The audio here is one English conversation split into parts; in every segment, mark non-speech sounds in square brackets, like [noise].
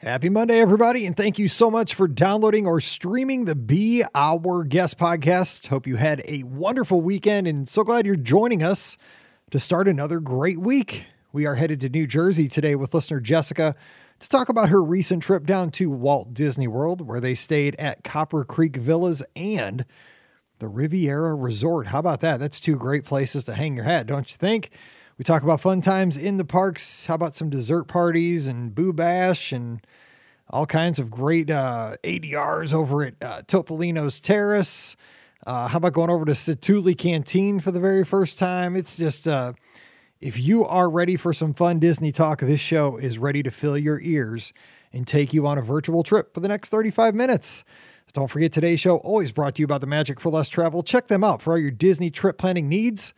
Happy Monday, everybody, and thank you so much for downloading or streaming the Be Our Guest podcast. Hope you had a wonderful weekend and so glad you're joining us to start another great week. We are headed to New Jersey today with listener Jessica to talk about her recent trip down to Walt Disney World, where they stayed at Copper Creek Villas and the Riviera Resort. How about that? That's two great places to hang your hat, don't you think? We talk about fun times in the parks. How about some dessert parties and Boo Bash and all kinds of great uh, ADRs over at uh, Topolino's Terrace. Uh, how about going over to Satu'li Canteen for the very first time? It's just, uh, if you are ready for some fun Disney talk, this show is ready to fill your ears and take you on a virtual trip for the next 35 minutes. Don't forget today's show, always brought to you by the Magic for Less Travel. Check them out for all your Disney trip planning needs.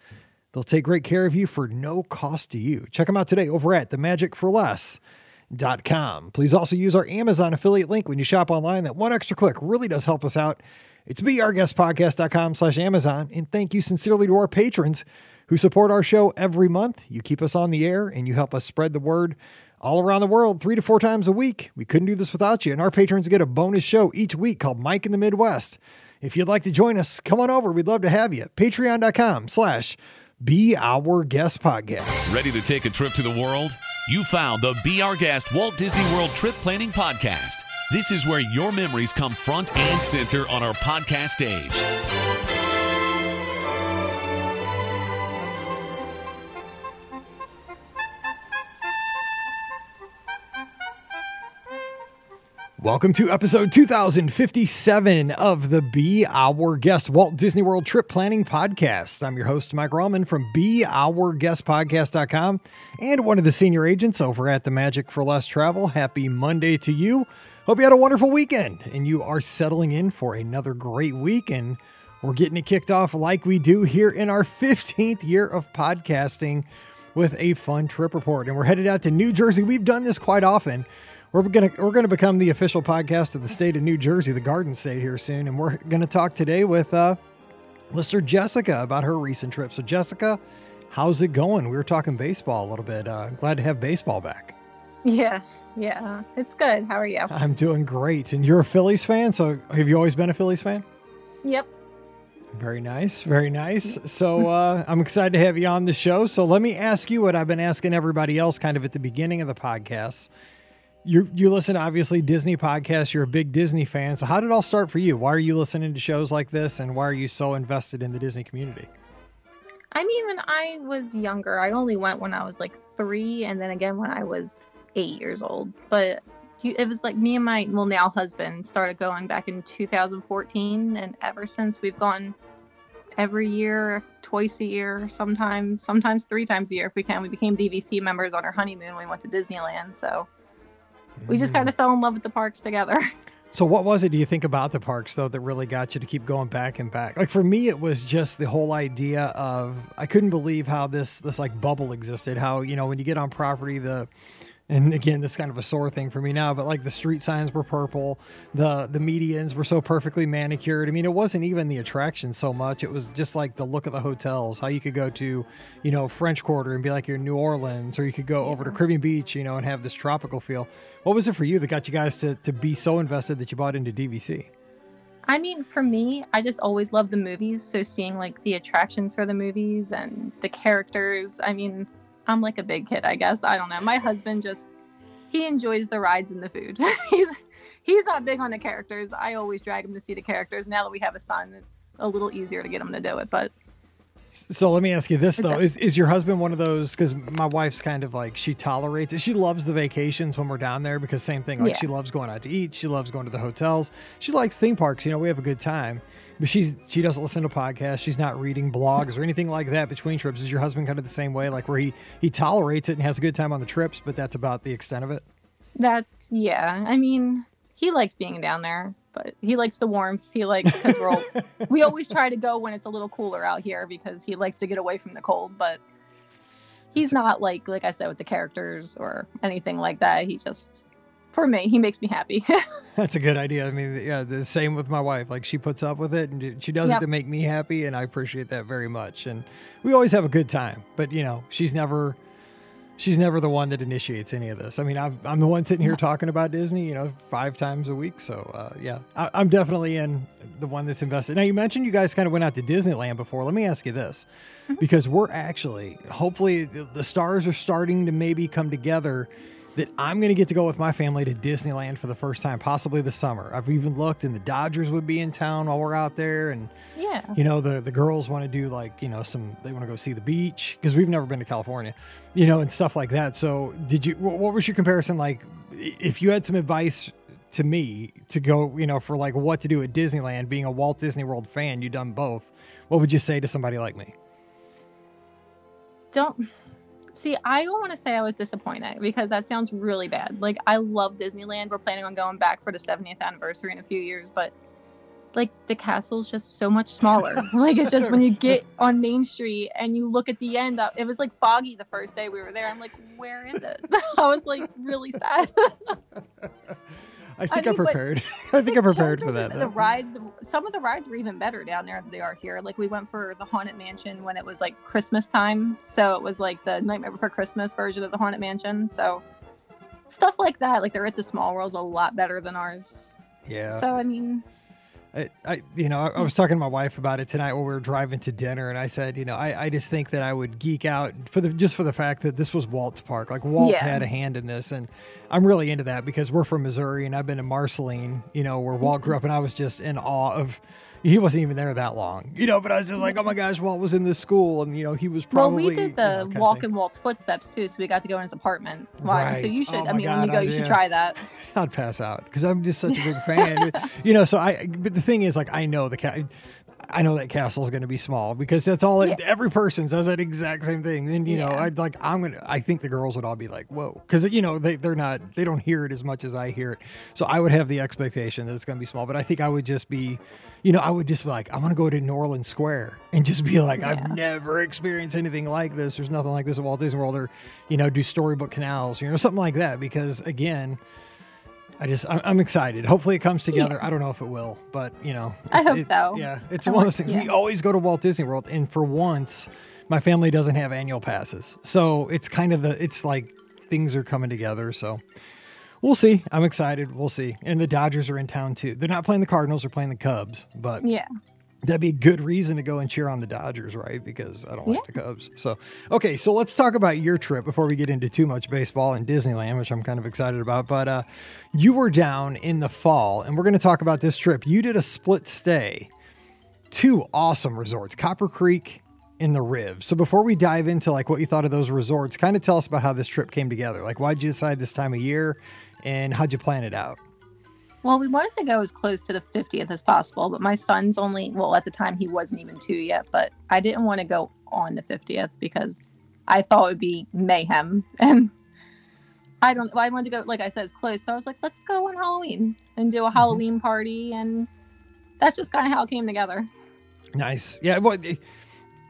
They'll take great care of you for no cost to you. Check them out today over at themagicforless.com. Please also use our Amazon affiliate link when you shop online. That one extra click really does help us out. It's beourguestpodcast.com slash Amazon. And thank you sincerely to our patrons who support our show every month. You keep us on the air and you help us spread the word all around the world three to four times a week. We couldn't do this without you. And our patrons get a bonus show each week called Mike in the Midwest. If you'd like to join us, come on over. We'd love to have you. Patreon.com slash be Our Guest podcast. Ready to take a trip to the world? You found the Be Our Guest Walt Disney World Trip Planning Podcast. This is where your memories come front and center on our podcast stage. Welcome to episode 2057 of the Be Our Guest Walt Disney World Trip Planning Podcast. I'm your host, Mike Rallman from BeOurGuestPodcast.com and one of the senior agents over at the Magic for Less Travel. Happy Monday to you. Hope you had a wonderful weekend and you are settling in for another great week. And we're getting it kicked off like we do here in our 15th year of podcasting with a fun trip report. And we're headed out to New Jersey. We've done this quite often we're gonna we're gonna become the official podcast of the state of New Jersey, the Garden State, here soon, and we're gonna talk today with uh, listener Jessica about her recent trip. So, Jessica, how's it going? We were talking baseball a little bit. Uh, glad to have baseball back. Yeah, yeah, it's good. How are you? I'm doing great, and you're a Phillies fan. So, have you always been a Phillies fan? Yep. Very nice, very nice. So uh, I'm excited to have you on the show. So let me ask you what I've been asking everybody else, kind of at the beginning of the podcast you you listen to obviously Disney podcasts. You're a big Disney fan. So how did it all start for you? Why are you listening to shows like this, and why are you so invested in the Disney community? I mean, when I was younger, I only went when I was like three, and then again when I was eight years old. But it was like me and my well now husband started going back in 2014, and ever since we've gone every year, twice a year, sometimes sometimes three times a year if we can. We became DVC members on our honeymoon when we went to Disneyland. So we just kind of mm. fell in love with the parks together. [laughs] So what was it do you think about the parks though that really got you to keep going back and back? Like for me it was just the whole idea of I couldn't believe how this this like bubble existed. How, you know, when you get on property the and again, this is kind of a sore thing for me now, but like the street signs were purple, the the medians were so perfectly manicured. I mean, it wasn't even the attraction so much; it was just like the look of the hotels. How you could go to, you know, French Quarter and be like you're in New Orleans, or you could go over to Caribbean Beach, you know, and have this tropical feel. What was it for you that got you guys to to be so invested that you bought into DVC? I mean, for me, I just always loved the movies. So seeing like the attractions for the movies and the characters, I mean, I'm like a big kid, I guess. I don't know. My husband just he enjoys the rides and the food. [laughs] he's he's not big on the characters. I always drag him to see the characters. Now that we have a son, it's a little easier to get him to do it. But so let me ask you this though: is is your husband one of those? Because my wife's kind of like she tolerates it. She loves the vacations when we're down there because same thing. Like yeah. she loves going out to eat. She loves going to the hotels. She likes theme parks. You know, we have a good time but she's she doesn't listen to podcasts. She's not reading blogs or anything like that between trips. Is your husband kind of the same way, like where he he tolerates it and has a good time on the trips, but that's about the extent of it? That's yeah. I mean, he likes being down there, but he likes the warmth. He likes because we're all, we [laughs] always try to go when it's a little cooler out here because he likes to get away from the cold. But he's not like like I said with the characters or anything like that. He just for me, he makes me happy. [laughs] That's a good idea. I mean, yeah, the same with my wife. Like she puts up with it and she does yep. it to make me happy, and I appreciate that very much. And we always have a good time. But you know, she's never she's never the one that initiates any of this. I mean, I'm, I'm the one sitting here talking about Disney, you know, five times a week. So, uh, yeah, I, I'm definitely in the one that's invested. Now, you mentioned you guys kind of went out to Disneyland before. Let me ask you this because we're actually, hopefully, the stars are starting to maybe come together that I'm going to get to go with my family to Disneyland for the first time, possibly this summer. I've even looked, and the Dodgers would be in town while we're out there, and Yeah. you know the the girls want to do like you know some they want to go see the beach because we've never been to California, you know, and stuff like that. So did you? What was your comparison like? If you had some advice to me to go, you know, for like what to do at Disneyland, being a Walt Disney World fan, you've done both. What would you say to somebody like me? don't see i don't want to say i was disappointed because that sounds really bad. Like i love disneyland. We're planning on going back for the 70th anniversary in a few years but like the castle's just so much smaller. [laughs] Like it's just when you get on main street and you look at the end up it was like foggy the first day we were there. I'm like where is it? [laughs] I was like really sad [laughs] I think I, mean, but- prepared. [laughs] I think I'm prepared for that. The rides, some of the rides were even better down there than they are here. Like we went for the Haunted Mansion when it was like Christmas time, so it was like the Nightmare Before Christmas version of the Haunted Mansion. So stuff like that, like the It's a Small World's a lot better than ours. yeah. So I mean, I, I you know, I, I was talking to my wife about it tonight when we were driving to dinner, and I said, you know, I, I just think that I would geek out for the just for the fact that this was Walt's park. Like Walt Yeah. had a hand in this, and I'm really into that because we're from Missouri, and I've been to Marceline, you know, where Walt grew up, and I was just in awe of. He wasn't even there that long, you know, but I was just like, oh my gosh, Walt was in this school, and you know, he was probably. well, we did you the know, kinda walk in Walt's footsteps too, so we got to go in his apartment. Why? So you should. Oh I mean, when you go, I you should try that. [laughs] I'd pass out because I'm just such a big fan. [laughs] you know, so I. But the thing is, like, I know the cat. I know that castle is going to be small because that's all. It, Yeah. Every person says that exact same thing. And you know, I'd like. I'm gonna. I think the girls would all be like, "Whoa," because you know they they're not. They don't hear it as much as I hear it. So I would have the expectation that it's going to be small. But I think I would just be. You know, I would just be like, I want to go to New Orleans Square and just be like, Yeah. I've never experienced anything like this. There's nothing like this at Walt Disney World, or you know, do storybook canals, you know, something like that. Because again, I just I'm, I'm excited. Hopefully it comes together. I don't know if it will, but you know, I hope it- so. Yeah, it's I one of those things. We always go to Walt Disney World, and for once, my family doesn't have annual passes, so it's kind of the it's like things are coming together. So we'll see. I'm excited. We'll see. And the Dodgers are in town too. They're not playing the Cardinals. They're playing the Cubs, but Yeah. That'd be a good reason to go and cheer on the Dodgers, right? Because I don't like the Cubs. So, okay, so let's talk about your trip before we get into too much baseball and Disneyland, which I'm kind of excited about. But uh, you were down in the fall, and we're going to talk about this trip. You did a split stay, two awesome resorts, Copper Creek and the Riv. So before we dive into like what you thought of those resorts, kind of tell us about how this trip came together. Like, why'd you decide this time of year, and how'd you plan it out? Well, we wanted to go as close to the 50th as possible, but my son's only, well, at the time he wasn't even two yet, but I didn't want to go on the 50th because I thought it would be mayhem. [laughs] And I don't, I wanted to go, like I said, as close. So I was like, let's go on Halloween and do a mm-hmm. Halloween party. And that's just kind of how it came together. Nice. Yeah. Well,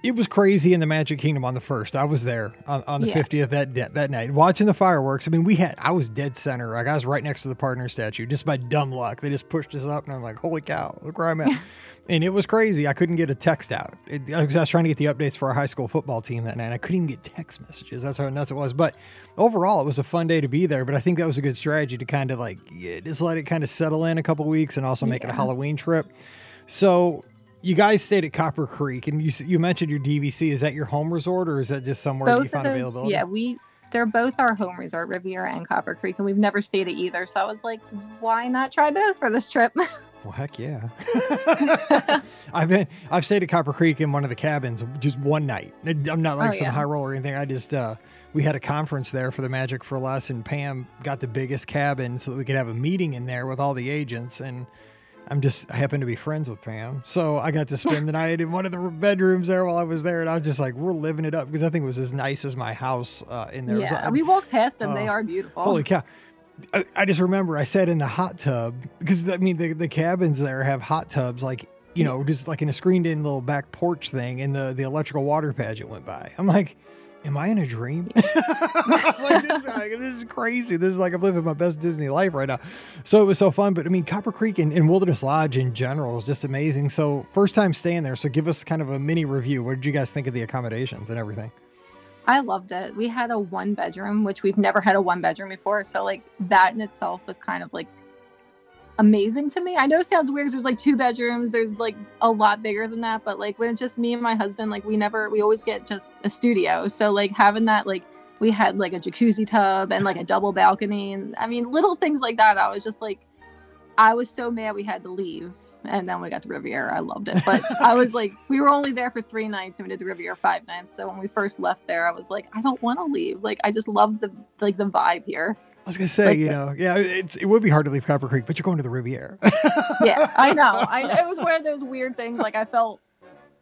it, was crazy in the Magic Kingdom on the first. I was there on, on the Yeah. fiftieth that that that night, watching the fireworks. I mean, we had I was dead center. Like I was right next to the partner statue. Just by dumb luck, they just pushed us up, and I'm like, "Holy cow! Look where I'm at!" [laughs] and it was crazy. I couldn't get a text out. It, I was I was trying to get the updates for our high school football team that night. I couldn't even get text messages. That's how nuts it was. But overall, it was a fun day to be there. But I think that was a good strategy to kind of like yeah, just let it kind of settle in a couple weeks, and also make it a Halloween trip. So you guys stayed at Copper Creek, and you you mentioned your DVC. Is that your home resort, or is that just somewhere you Both of found those, availability? yeah, we, they're both our home resort, Riviera and Copper Creek, and we've never stayed at either. So I was like, why not try both for this trip? [laughs] Well, heck yeah. [laughs] I've been I've stayed at Copper Creek in one of the cabins just one night. I'm not like Oh, some yeah. high roller or anything. I just uh we had a conference there for the Magic for Less, and Pam got the biggest cabin so that we could have a meeting in there with all the agents and. I'm just I happen to be friends with Pam, so I got to spend the night in one of the bedrooms there while I was there, and I was just like, "We're living it up" because I think it was as nice as my house uh, in there. Yeah, I- we walked past them. they Oh, are beautiful. Holy cow. I, I just remember I sat in the hot tub because I mean the, the cabins there have hot tubs like you know just like in a screened in little back porch thing and the the electrical water pageant went by. I'm like, am I in a dream? [laughs] I like, this, like, this is crazy. This is like I'm living my best Disney life right now. So it was so fun. But I mean Copper Creek and, and Wilderness Lodge in general is just amazing. So first time staying there. So give us kind of a mini review. What did you guys think of the accommodations and everything? I loved it. We had a one bedroom, which we've never had a one bedroom before. So like that in itself was kind of like amazing to me. I know it sounds weird There's like two bedrooms. There's like a lot bigger than that. But like when it's just me and my husband, like we never, we always get just a studio. So like having that, like we had like a jacuzzi tub and like a double balcony. And I mean, little things like that. I was just like, I was so mad we had to leave. And then we got to Riviera. I loved it. But [laughs] I was like, we were only there for three nights and we did the Riviera five nights. So when we first left there, I was like, I don't want to leave. Like, I just love the like the vibe here. I was gonna say, Like you know, yeah, it's it would be hard to leave Copper Creek, but you're going to the Riviera. [laughs] yeah, I know. I it was one of those weird things. Like I felt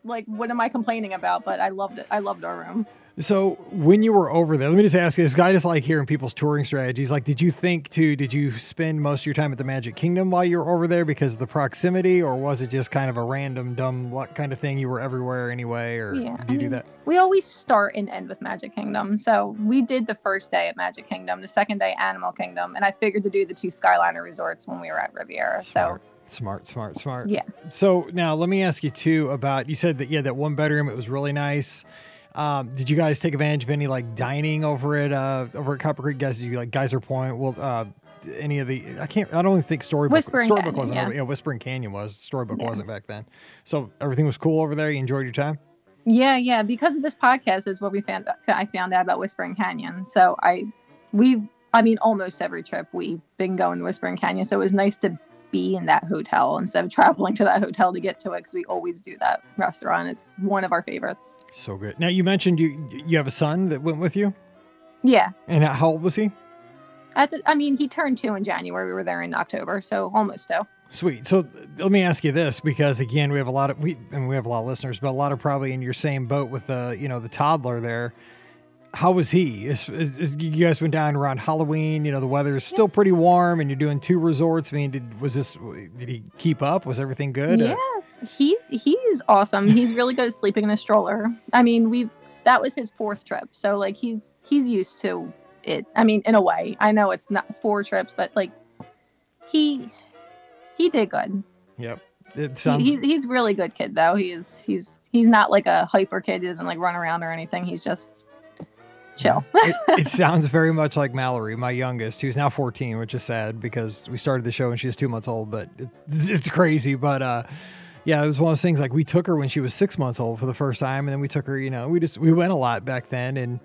like, what am I complaining about? But I loved it. I loved our room. So when you were over there, let me just ask you this guy just like hearing people's touring strategies. Like, did you think to did you spend most of your time at the Magic Kingdom while you were over there because of the proximity, or was it just kind of a random dumb luck kind of thing? You were everywhere anyway, or Yeah, did I you do that? We always start and end with Magic Kingdom. So we did the first day at Magic Kingdom, the second day Animal Kingdom, and I figured to do the two Skyliner resorts when we were at Riviera. So Smart, smart, smart, smart. Yeah. So now let me ask you too about you said that yeah that one bedroom it was really nice. Um, did you guys take advantage of any like dining over at uh over at Copper Creek? Guys, did you like Geyser Point? Well, uh, any of the I can't I don't even think Storybook Whispering Storybook Canyon, wasn't yeah. over, yeah Whispering Canyon was Storybook Yeah. wasn't back then. So everything was cool over there. You enjoyed your time. yeah, yeah, because of this podcast is what we found. I found out about Whispering Canyon. So I, we, I mean, almost every trip we've been going to Whispering Canyon. So it was nice to be in that hotel instead of traveling to that hotel to get to it because we always do that restaurant. It's one of our favorites. So good. Now you mentioned you you have a son that went with you, Yeah. and how old was he? At the, I mean, he turned two in January. We were there in October, so almost two. Sweet. So let me ask you this, because again, we have a lot of we and we have a lot of listeners, but a lot of probably in your same boat with the you know the toddler there. How was he? Is, is, is- you guys went down around Halloween. You know the weather is still pretty warm, and you're doing two resorts. I mean, did was this? Did he keep up? Was everything good? Yeah, he he's awesome. He's really good at sleeping in a stroller. I mean, we that was his fourth trip, so like he's he's used to it. I mean, in a way, I know it's not four trips, but like he he did good. Yep. It He, sounds. he's he's really good kid though. He's he's he's not like a hyper kid. He doesn't like run around or anything. He's just chill. [laughs] it, it sounds very much like Mallory, my youngest, who's now 14, which is sad because we started the show and she was two months old, but it, [laughs] it's crazy. But uh, yeah, it was one of those things like we took her when she was six months old for the first time. And then we took her, you know, we just, we went a lot back then. And,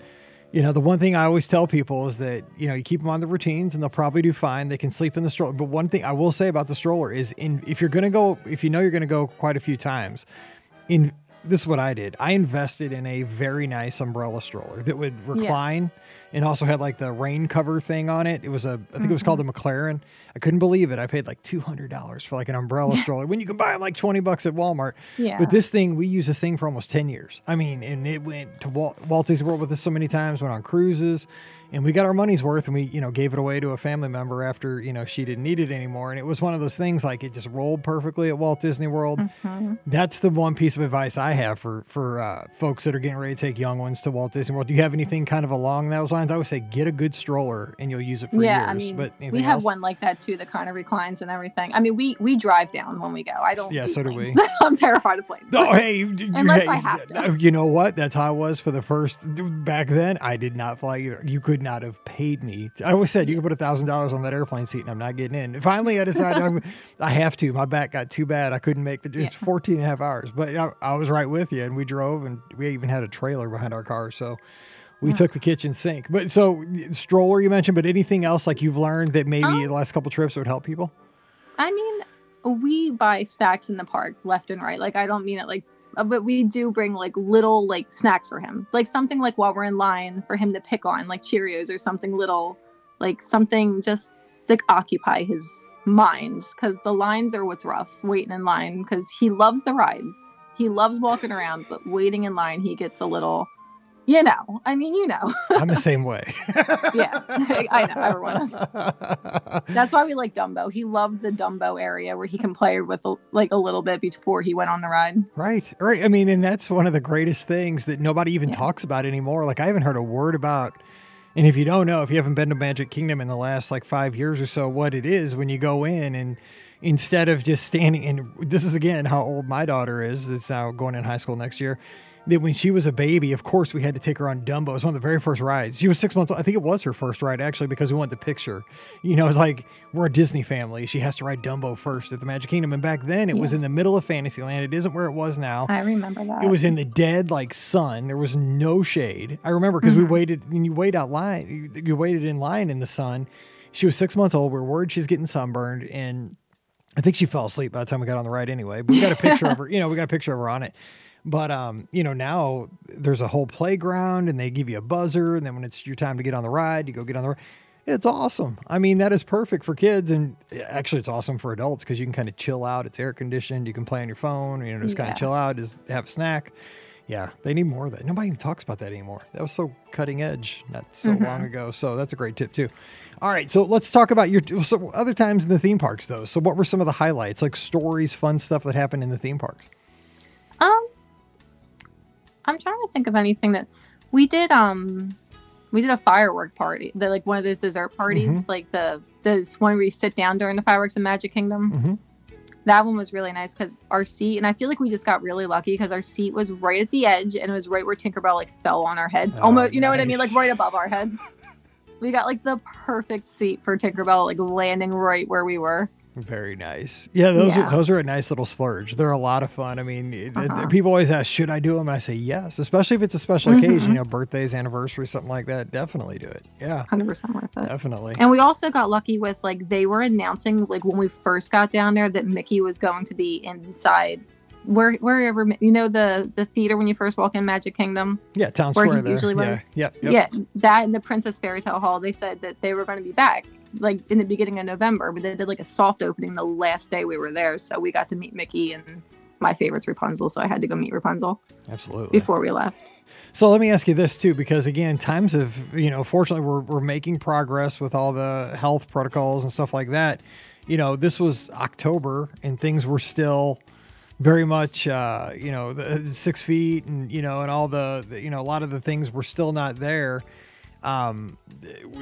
you know, the one thing I always tell people is that, you know, you keep them on the routines and they'll probably do fine. They can sleep in the stroller. But one thing I will say about the stroller is in, if you're going to go, if you know you're going to go quite a few times, in this is what I did. I invested in a very nice umbrella stroller that would recline and also had like the rain cover thing on it. It was a, I think it was called mm-hmm. a Maclaren. I couldn't believe it. I paid like two hundred dollars for like an umbrella stroller when you can buy them like twenty bucks at Walmart. Yeah. But this thing, we used this thing for almost ten years. I mean, and it went to Walt, Walt Disney World with us so many times. Went on cruises. And we got our money's worth, and we, you know, gave it away to a family member after, you know, she didn't need it anymore. And it was one of those things like it just rolled perfectly at Walt Disney World Mm-hmm. that's the one piece of advice I have for for uh, folks that are getting ready to take young ones to Walt Disney World. Do you have anything kind of along those lines? I would say get a good stroller and you'll use it for yeah, years. I mean, but we have else? one like that too that kind of reclines and everything. I mean, we we drive down when we go. I don't. Yeah, so do we. [laughs] I'm terrified of planes. Oh, hey, you, you- Unless hey, I have to. you know what? That's how I was for the first back then. I did not fly either. You could not have paid me. I always said you could put a thousand dollars on that airplane seat and I'm not getting in. Finally, I decided I'm, [laughs] I have to. My back got too bad. I couldn't make the. It's 14 and a half hours, but I, I was right with you, and we drove, and we even had a trailer behind our car, so. We took the kitchen sink, but so stroller you mentioned, but anything else like you've learned that maybe Um, the last couple trips would help people? I mean, we buy stacks in the park left and right. Like I don't mean it like, Uh, but we do bring like little like snacks for him, like something like while we're in line for him to pick on, like Cheerios or something little, like something just to occupy his mind. Because the lines are what's rough waiting in line. Because he loves the rides. He loves walking around, but waiting in line, he gets a little, you know. I mean, you know. [laughs] I'm the same way. yeah, [laughs] I know. Everyone is. [laughs] That's why we like Dumbo. He loved the Dumbo area where he can play with like a little bit before he went on the ride. Right, right. I mean, and that's one of the greatest things that nobody even Yeah. talks about anymore. Like, I haven't heard a word about. And if you don't know, if you haven't been to Magic Kingdom in the last like five years or so, what it is when you go in and instead of just standing, and this is again how old my daughter is, that's now going in high school next year. That when she was a baby, of course, we had to take her on Dumbo. It was one of the very first rides. She was six months old. I think it was her first ride, actually, because we went the picture. You know, it's like we're a Disney family. She has to ride Dumbo first at the Magic Kingdom. And back then, it was in the middle of Fantasyland. It isn't where it was now. I remember that. It was in the dead like sun. There was no shade. I remember because we mm-hmm. waited. When you wait out line, you, you waited in line in the sun. She was six months old. We are worried she's getting sunburned, and I think she fell asleep by the time we got on the ride anyway. But we got a picture of her. You know, we got a picture of her on it. But um, you know, now there's a whole playground, and they give you a buzzer, and then when it's your time to get on the ride, you go get on the ride. It's awesome. I mean, that is perfect for kids, and actually, it's awesome for adults because you can kind of chill out. It's air conditioned. You can play on your phone. You know, just kind of chill out, just have a snack. Yeah, they need more of that. Nobody even talks about that anymore. That was so cutting edge not so long ago. So that's a great tip too. All right, so let's talk about your so other times in the theme parks though. So what were some of the highlights, like stories, fun stuff that happened in the theme parks? Um, I'm trying to think of anything that we did. Um, we did a firework party. The like one of those dessert parties, Mm-hmm. like the the one where you sit down during the fireworks in Magic Kingdom. Mhm. That one was really nice because our seat, and I feel like we just got really lucky because our seat was right at the edge, and it was right where Tinkerbell like fell on our head, Oh, almost. You know what I mean? Like right above our heads. We got like the perfect seat for Tinkerbell, like landing right where we were. Very nice. Yeah, those are those are a nice little splurge. They're a lot of fun. I mean, it- it- Uh-huh. people always ask, "Should I do them?" And I say yes, especially if it's a special occasion, you know, birthdays, anniversaries, something like that. Definitely do it. Yeah, 100% worth it. definitely. And we also got lucky with like they were announcing like when we first got down there that Mickey was going to be inside where wherever you know the the theater when you first walk in Magic Kingdom. Yeah, town where he there. usually yeah, was. Yep, yep. Yeah, that and the Princess Fairy Tale Hall. They said that they were going to be back like in the beginning of November, but they did like a soft opening the last day we were there, so we got to meet Mickey and my favorite's Rapunzel, so I had to go meet Rapunzel Absolutely. before we left. So let me ask you this too, because again, times have, you know, fortunately we're, we're making progress with all the health protocols and stuff like that. You know, this was October and things were still very much, uh, you know, the six feet and, you know, and all the, the, you know, a lot of the things were still not there. Um,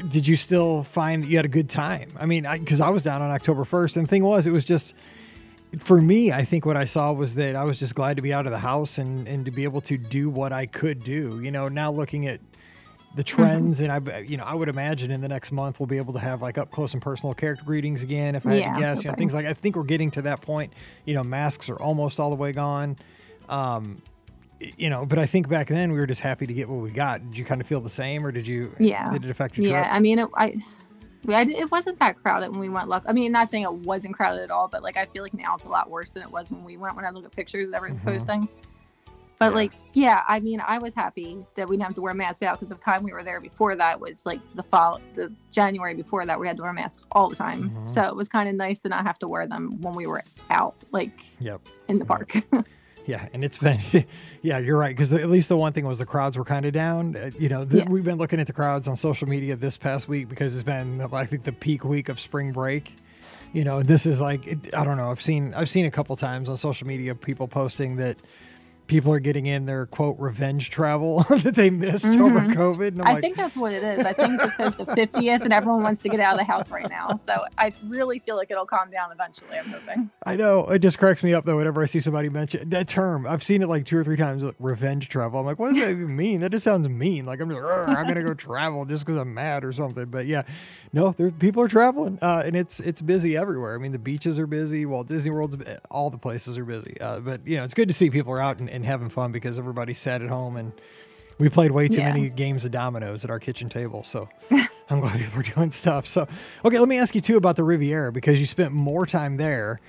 did you still find that you had a good time? I mean, cause I was down on October 1st and the thing was, it was just, for me, I think what I saw was that I was just glad to be out of the house and, and to be able to do what I could do. You know, now looking at the trends, and I, you know, I would imagine in the next month we'll be able to have like up close and personal character greetings again. If I had to guess, you know, things like I think we're getting to that point. You know, masks are almost all the way gone. Um, you know, but I think back then we were just happy to get what we got. Did you kind of feel the same, or did you? Yeah. Did it affect your Yeah, trip? I mean, it, I, I, it wasn't that crowded when we went. Luck, I mean, not saying it wasn't crowded at all, but like I feel like now it's a lot worse than it was when we went. When I look at pictures that everyone's Mhm. posting, but Yeah. like, yeah, I mean, I was happy that we didn't have to wear masks out because the time we were there before that was like the fall, the January before that we had to wear masks all the time. Mhm. So it was kind of nice to not have to wear them when we were out, like Yep. in the park. [laughs] Yeah, and it's been, [laughs] yeah, you're right. Because at least the one thing was the crowds were kind of down. Uh, you know, th- Yeah. we've been looking at the crowds on social media this past week because it's been, I think, the peak week of spring break. You know, this is like, it, I don't know. I've seen, I've seen a couple times on social media people posting that people are getting in their quote revenge travel [laughs] that they missed over Mhm. COVID. And I'm I like, think that's what it is. I think just because the 50th and everyone wants to get out of the house right now. So I really feel like it'll calm down eventually. I'm hoping. I know it just cracks me up though. Whenever I see somebody mention that term, I've seen it like two or three times. Like, revenge travel. I'm like, what does that even mean? That just sounds mean. Like I'm just, I'm gonna go travel just because I'm mad or something. But yeah, no, there people are traveling, uh, and it's it's busy everywhere. I mean, the beaches are busy. Walt Disney World, all the places are busy. Uh, but you know, it's good to see people are out and, and having fun because everybody sat at home and we played way too Yeah. many games of dominoes at our kitchen table. So [laughs] I'm glad people are doing stuff. So, okay, let me ask you too about the Riviera because you spent more time there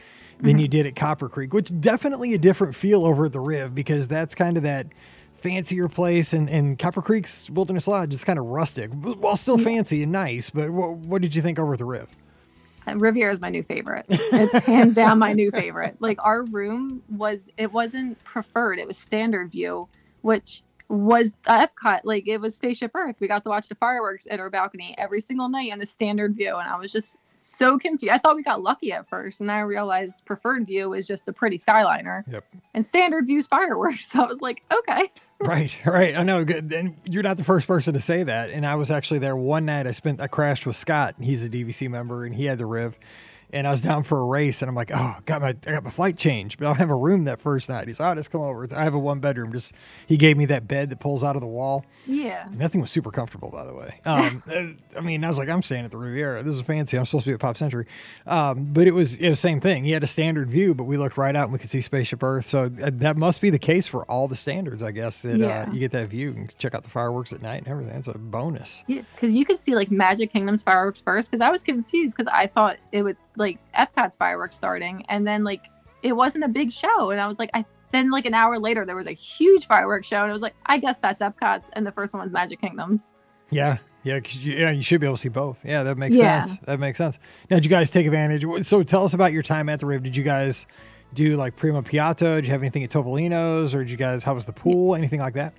than you did at Copper Creek, which definitely a different feel over at the Riv because that's kind of that fancier place and, and Copper Creek's Wilderness Lodge is kind of rustic, while still fancy and nice. But what, what did you think over at the Riv? Uh, Riviera is my new favorite. It's hands down my new favorite. Like our room was, it wasn't preferred. It was standard view, which was Epcot. Like it was Spaceship Earth. We got to watch the fireworks at our balcony every single night on a standard view, and I was just so confused. I thought we got lucky at first, and I realized preferred view is just the pretty skyliner, Yep. and standard view's fireworks. [laughs] So I was like, okay. Right, [laughs] right. I know. Good. And you're not the first person to say that. And I was actually there one night. I spent, I crashed with Scott. He's a DVC member, and he had the Riv. And I was down for a race, and I'm like, oh, got my I got my flight change, but I don't have a room that first night. He's, like, oh, just come over. I have a one bedroom. Just he gave me that bed that pulls out of the wall. Yeah. And that thing was super comfortable, by the way. Um, [laughs] uh, I mean, I was like, I'm staying at the Riviera. This is fancy. I'm supposed to be at Pop Century, um, but it was it was same thing. He had a standard view, but we looked right out and we could see Spaceship Earth. So uh, that must be the case for all the standards, I guess. That Yeah. uh, you get that view and check out the fireworks at night and everything. It's a bonus. Yeah, because you could see like Magic Kingdom's fireworks first. Because I was confused because I thought it was like Epcot's fireworks starting, and then like it wasn't a big show, and I was like, I then like an hour later there was a huge fireworks show, and it was like, I guess that's Epcot's, and the first one was Magic Kingdom's. Yeah, yeah, 'cause you, yeah. You should be able to see both. Yeah, that makes Yeah. sense. That makes sense. Now, did you guys take advantage? So, tell us about your time at the Riv. Did you guys do like Primo Piatto? Did you have anything at Topolino's, or did you guys? How was the pool? Anything like that?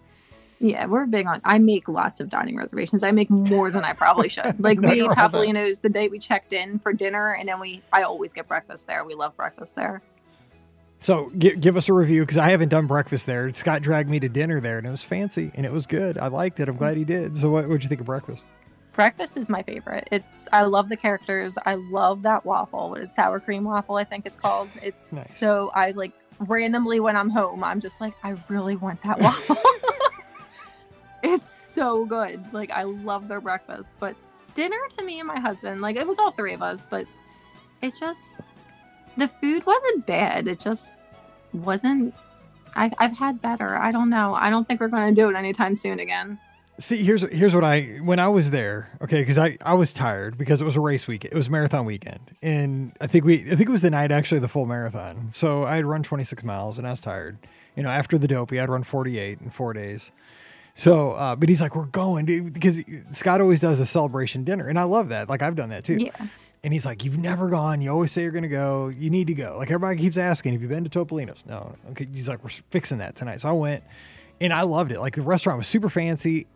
Yeah, we're big on. I make lots of dining reservations. I make more than I probably should. [laughs] Like we wrong ate with. Topolino's the day we checked in for dinner, and then we. I always get breakfast there. We love breakfast there. So, gi- give us a review because I haven't done breakfast there. Scott dragged me to dinner there, and it was fancy and it was good. I liked it. I'm glad he did. So, what would you think of breakfast? Breakfast is my favorite. It's I love the characters. I love that waffle. What is it, sour cream waffle? I think it's called. It's Nice. so I like randomly when I'm home, I'm just like I really want that [laughs] waffle. It's so good. Like I love their breakfast. But dinner to me and my husband, like it was all three of us, but it just the food wasn't bad. It just wasn't. I, I've had better. I don't know. I don't think we're going to do it anytime soon again. See, here's here's what I when I was there, okay, because I I was tired because it was a race week, it was marathon weekend, and I think we I think it was the night actually the full marathon. So I had run 26 miles and I was tired. You know, after the dopey, I'd run 48 in four days. So, uh, but he's like, we're going dude, because Scott always does a celebration dinner, and I love that. Like I've done that too. Yeah. And he's like, You've never gone. You always say you're going to go. You need to go. Like everybody keeps asking, Have you been to Topolino's? No. Okay. He's like, We're fixing that tonight. So I went and I loved it. Like the restaurant was super fancy.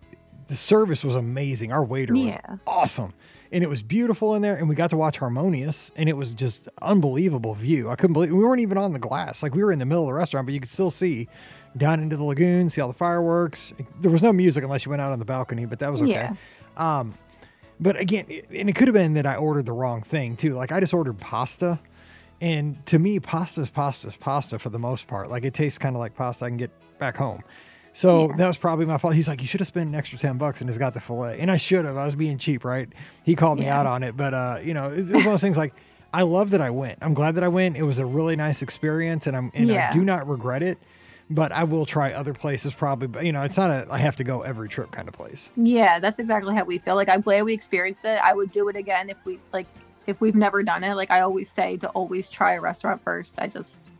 The service was amazing. Our waiter was awesome. And it was beautiful in there. And we got to watch Harmonious and it was just unbelievable view. I couldn't believe we weren't even on the glass. Like we were in the middle of the restaurant, but you could still see down into the lagoon, see all the fireworks. There was no music unless you went out on the balcony, but that was okay. Yeah. Um, but again, it- and it could have been that I ordered the wrong thing too. Like I just ordered pasta, and to me, pasta's pasta's pasta is pasta for the most part. Like it tastes kind of like pasta I can get back home. So Yeah. that was probably my fault. He's like, you should have spent an extra ten bucks and just got the fillet, and I should have. I was being cheap, right? He called me Yeah. out on it, but uh, you know, it, was one of those things like. I love that I went. I'm glad that I went. It was a really nice experience, and I'm and I do not regret it. But I will try other places probably. But you know, it's not a I have to go every trip kind of place. Yeah, that's exactly how we feel. Like I'm glad we experienced it. I would do it again if we like if we've never done it. Like I always say to always try a restaurant first. I just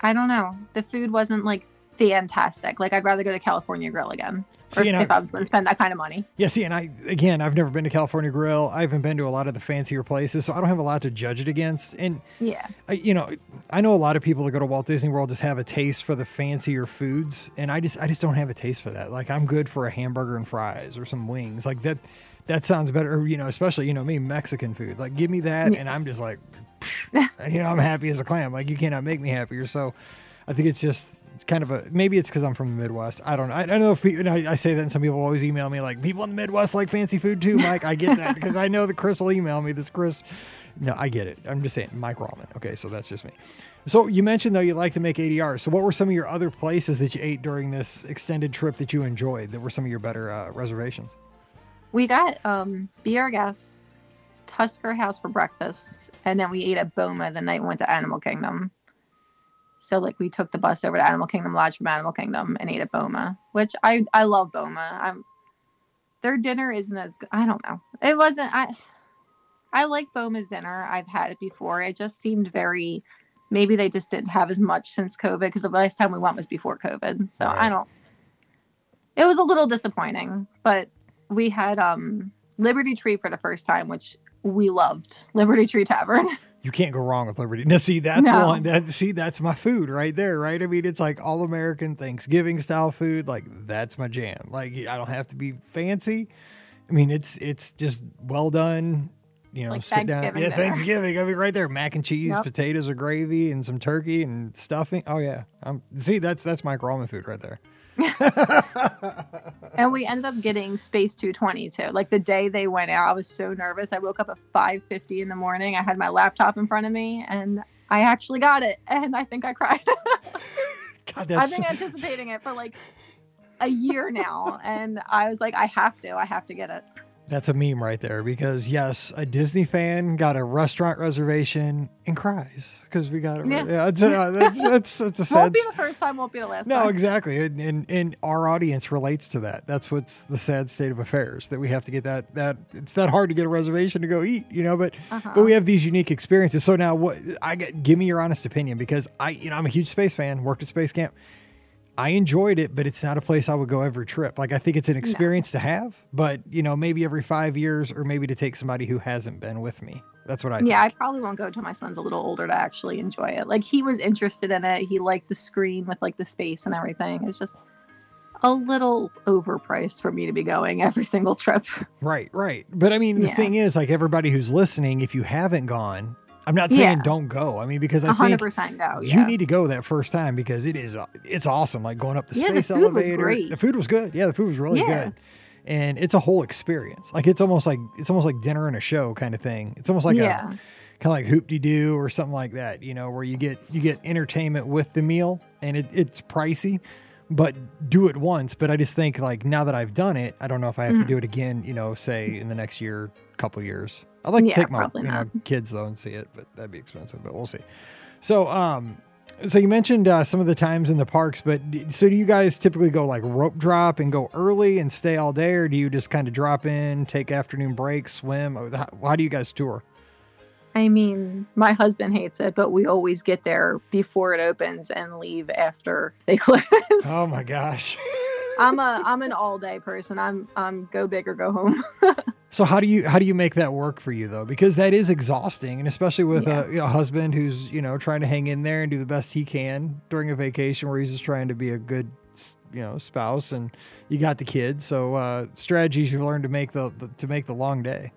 I don't know. The food wasn't like fantastic. Like I'd rather go to California Grill again. See, Or and I- if I was going to spend that kind of money. Yeah, see, and I again, I've never been to California Grill. I haven't been to a lot of the fancier places, so I don't have a lot to judge it against. And Yeah. I, you know, I know a lot of people that go to Walt Disney World just have a taste for the fancier foods, and I just, I just don't have a taste for that. Like, I'm good for a hamburger and fries or some wings, like that. That sounds better, you know, especially you know me, Mexican food. Like, give me that, and I'm just like, [laughs] you know, I'm happy as a clam. Like, you cannot make me happier. So, I think it's just kind of a maybe it's because I'm from the Midwest. I don't know. I, I don't know if people, I, I say that, and some people always email me like, people in the Midwest like fancy food too, Mike. I get that because I know that Chris will email me. This Chris, no, I get it. I'm just saying, Mike Ramen. Okay, so that's just me. So you mentioned though you like to make ADR. So what were some of your other places that you ate during this extended trip that you enjoyed? That were some of your better uh, reservations? We got um Be Our Guest, Tusker House for breakfast, and then we ate at Boma the night we went to Animal Kingdom. So like we took the bus over to Animal Kingdom Lodge from Animal Kingdom and ate at Boma, which I I love Boma. I'm their dinner isn't as good. I don't know. It wasn't I I like Boma's dinner. I've had it before. It just seemed very maybe they just didn't have as much since COVID because the last time we went was before COVID. So Right. I don't it was a little disappointing, but we had um Liberty Tree for the first time, which we loved. Liberty Tree Tavern. [laughs] You can't go wrong with Liberty. [laughs] Now, see, that's No. one. That see, that's my food right there, right? I mean, it's like all American Thanksgiving style food. Like that's my jam. Like I don't have to be fancy. I mean, it's it's just well done. You know, like sit down. Yeah, dinner. Thanksgiving. I mean, right there, mac and cheese, Yep. potatoes or gravy, and some turkey and stuffing. Oh yeah. Um, see, that's that's my ramen food right there. And we ended up getting Space 220 too. Like the day they went out, I was so nervous. I woke up at 5:50 in the morning. I had my laptop in front of me, and I actually got it. And I think I cried. [laughs] God, I've been anticipating it for like a year now, and I was like, I have to, I have to get it. That's a meme right there because yes, a Disney fan got a restaurant reservation and cries because we got it. Yeah. Yeah, it's, uh, that's, that's, that's a sad. [laughs] Won't be the first time, won't be the last No, time. exactly, and, and and our audience relates to that. That's what's the sad state of affairs that we have to get that that it's that hard to get a reservation to go eat, you know. But Uh-huh. but we have these unique experiences. So now, what I get? Give me your honest opinion because I you know I'm a huge space fan. Worked at space camp. I enjoyed it, but it's not a place I would go every trip. Like I think it's an experience to have, but you know maybe every five years or maybe to take somebody who hasn't been with me. That's what I. Yeah, I probably won't go until my son's a little older to actually enjoy it. Like he was interested in it. He liked the screen with like the space and everything. It's just a little overpriced for me to be going [laughs] every single trip. Right, right. But I mean, the Yeah. thing is, like everybody who's listening, if you haven't gone, I'm not saying Yeah. don't go. I mean, because I A hundred think percent go. you Yeah. need to go that first time because it is it's awesome. Like going up the Yeah, the space food was elevator. great. The food was good. Yeah, the food was really Yeah. good. And it's a whole experience. Like it's almost like it's almost like dinner and a show kind of thing. It's almost like yeah. a kind of like hoop de doo or something like that. You know, where you get you get entertainment with the meal, and it, it's pricey, but do it once. But I just think like now that I've done it, I don't know if I have to Mhm. do it again. You know, say in the next year, couple years. I'd like Yeah, to take my you know kids though and see it, but that'd be expensive. But we'll see. So um. So you mentioned uh, some of the times in the parks, but so do you guys typically go like rope drop and go early and stay all day, or do you just kind of drop in, take afternoon breaks, swim? How, how do you guys tour? I mean, my husband hates it, but we always get there before it opens and leave after they [laughs] close. Oh my gosh! I'm a I'm an all day person. I'm I'm go big or go home. [laughs] So how do you how do you make that work for you though? Because that is exhausting, and especially with Yeah. a, a husband who's you know trying to hang in there and do the best he can during a vacation where he's just trying to be a good you know spouse, and you got the kids. So uh, strategies you learn to make the, the to make the long day.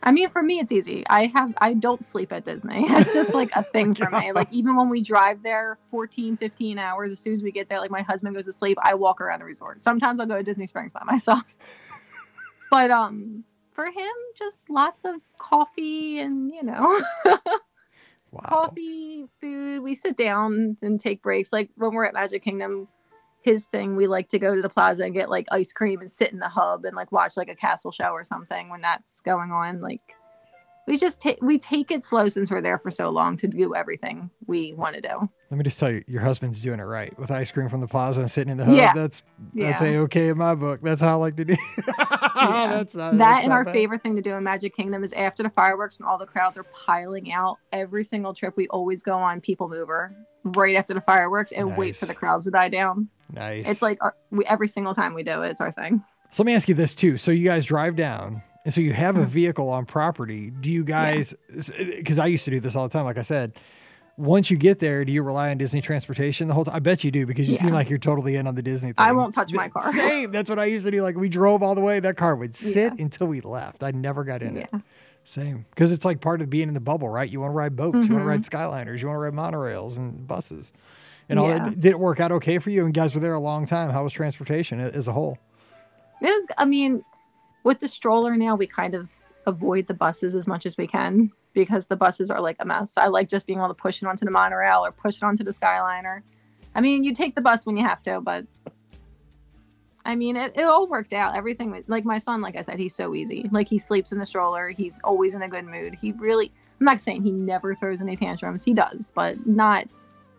I mean, for me, it's easy. I have, I don't sleep at Disney. [laughs] It's just like a [laughs] thing for me. Like, even when we drive there 14, 15 hours, as soon as we get there, like my husband goes to sleep, I walk around the resort. Sometimes I'll go to Disney Springs by myself. [laughs] But, um, for him, just lots of coffee and, you know, [laughs] Wow. coffee, food. We sit down and take breaks. Like when we're at Magic Kingdom, his thing, we like to go to the plaza and get like ice cream and sit in the hub and like watch like a castle show or something when that's going on. Like we just take we take it slow since we're there for so long to do everything we want to do. Let me just tell you, your husband's doing it right with ice cream from the plaza and sitting in the hub. Yeah. That's that's Yeah. a okay in my book. That's how I like to do. [laughs] that's not, that that's and not our bad. favorite thing to do in Magic Kingdom is after the fireworks when all the crowds are piling out. Every single trip, we always go on People Mover right after the fireworks and wait for the crowds to die down. Nice. It's like our, we, every single time we do it, it's our thing. So let me ask you this too. So you guys drive down, and so you have Mm-hmm. a vehicle on property. Do you guys? Because I used to do this all the time. Like I said, once you get there, do you rely on Disney transportation the whole time? I bet you do because you seem like you're totally in on the Disney thing. I won't touch my car. Same. That's what I used to do. Like we drove all the way. That car would sit Yeah. until we left. I never got in it. Yeah. Same. Because it's like part of being in the bubble, right? You want to ride boats, you want to ride Skyliners, you want to ride monorails and buses. And all Yeah. that. Did it work out okay for you? And guys were there a long time. How was transportation as a whole? It was, I mean, with the stroller now, we kind of avoid the buses as much as we can because the buses are like a mess. I like just being able to push it onto the monorail or push it onto the Skyliner. I mean, you take the bus when you have to, but I mean, it, it all worked out. Everything, like my son, like I said, he's so easy. Like he sleeps in the stroller. He's always in a good mood. He really, I'm not saying he never throws any tantrums. He does, but not